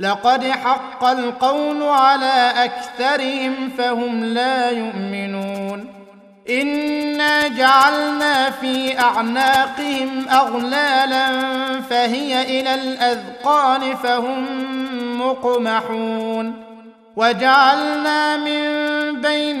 لقد حق القول على أكثرهم فهم لا يؤمنون. إنا جعلنا في أعناقهم أغلالا فهي إلى الأذقان فهم مقمحون. وجعلنا من بين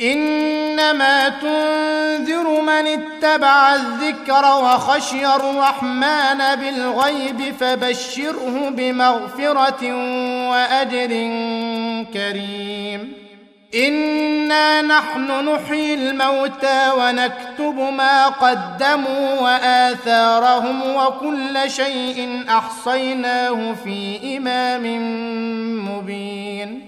إنما تنذر من اتبع الذكر وخشي الرحمن بالغيب فبشره بمغفرة وأجر كريم. إنا نحن نحيي الموتى ونكتب ما قدموا وآثارهم وكل شيء أحصيناه في إمام مبين.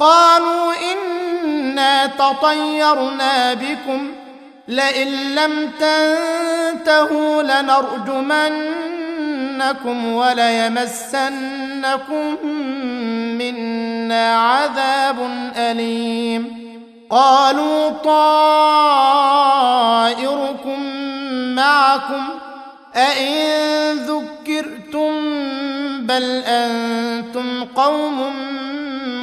قالوا إنا تطيرنا بكم لئن لم تنتهوا لنرجمنكم وليمسنكم منا عذاب أليم. قالوا طائركم معكم أئن ذكرتم بل أنتم قوم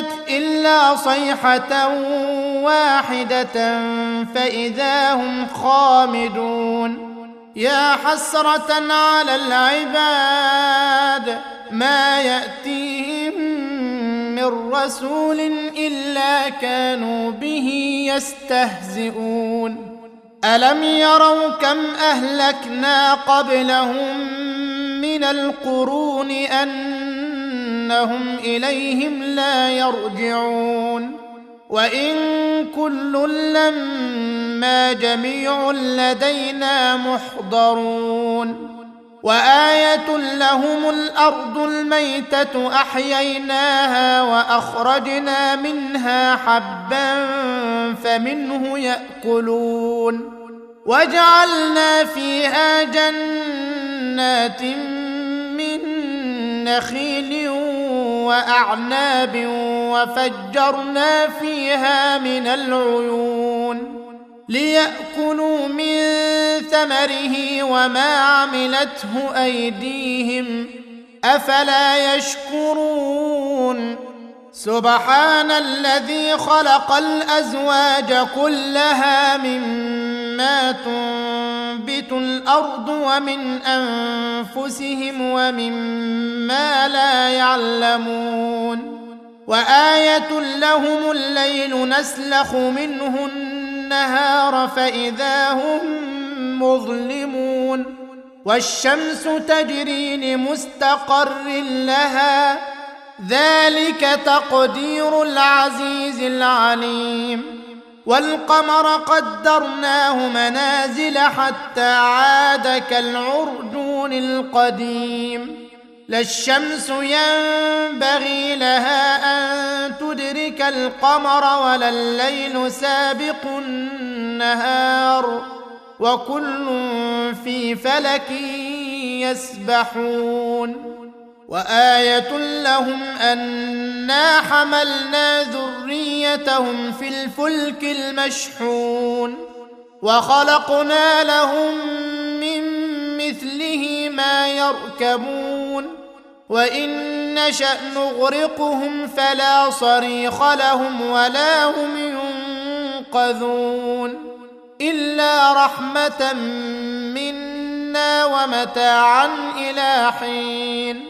كانت إلا صيحة واحدة فإذا هم خامدون. يا حسرة على العباد ما يأتيهم من رسول إلا كانوا به يستهزئون. ألم يروا كم أهلكنا قبلهم من القرون أن إنهم إليهم لا يرجعون. وإن كل لما جميع لدينا محضرون. وآية لهم الأرض الميتة أحييناها وأخرجنا منها حبا فمنه يأكلون. وجعلنا فيها جنات من نخيل وأعناب وفجرنا فيها من العيون ليأكلوا من ثمره وما عملته أيديهم أفلا يشكرون سبحان الذي خلق الأزواج كلها مما تنبت الأرض ومن أنفسهم ومما لا يعلمون وآية لهم الليل نسلخ منه النهار فإذا هم مظلمون والشمس تجري لمستقر لها ذلك تقدير العزيز العليم والقمر قدرناه منازل حتى عاد كالعرجون القديم. لا الشمس ينبغي لها أن تدرك القمر ولا الليل سابق النهار. وكل في فلك يسبحون. وآية لهم أنا حملنا ذريتهم في الفلك المشحون وخلقنا لهم من مثله ما يركبون وإن نشأ نغرقهم فلا صريخ لهم ولا هم ينقذون إلا رحمة منا ومتاعا إلى حين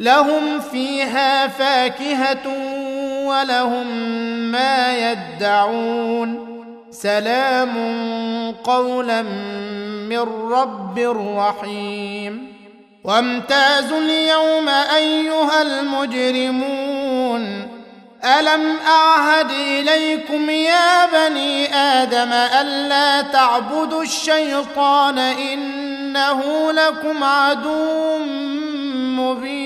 لهم فيها فاكهة ولهم ما يدعون. سلام قولا من رب رحيم. وامتازوا اليوم أيها المجرمون. ألم أعهد إليكم يا بني آدم الا تعبدوا الشيطان إنه لكم عدو مبين.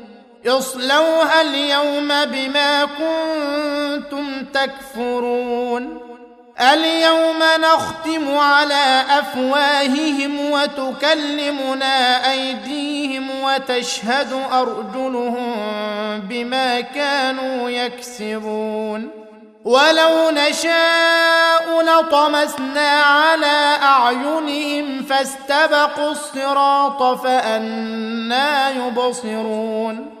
اصلوها اليوم بما كنتم تكفرون. اليوم نختم على أفواههم وتكلمنا أيديهم وتشهد أرجلهم بما كانوا يكسبون. ولو نشاء لطمسنا على أعينهم فاستبقوا الصراط فانى يبصرون.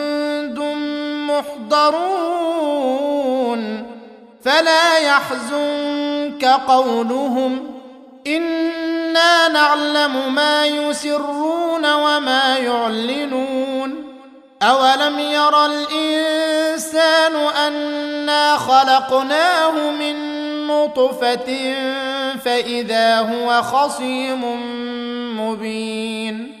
محضرون فلا يحزنك قولهم إنا نعلم ما يسرون وما يعلنون أولم ير الإنسان أنا خلقناه من نطفة فإذا هو خصيم مبين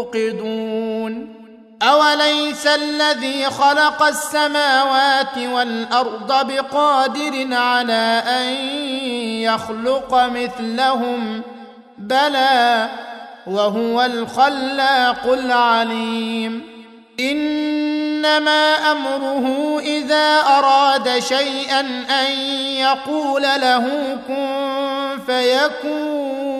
توقدون أوليس الذي خلق السماوات والأرض بقادر على أن يخلق مثلهم؟ بلى وهو الخلاق العليم. إنما أمره إذا أراد شيئا أن يقول له كن فيكون.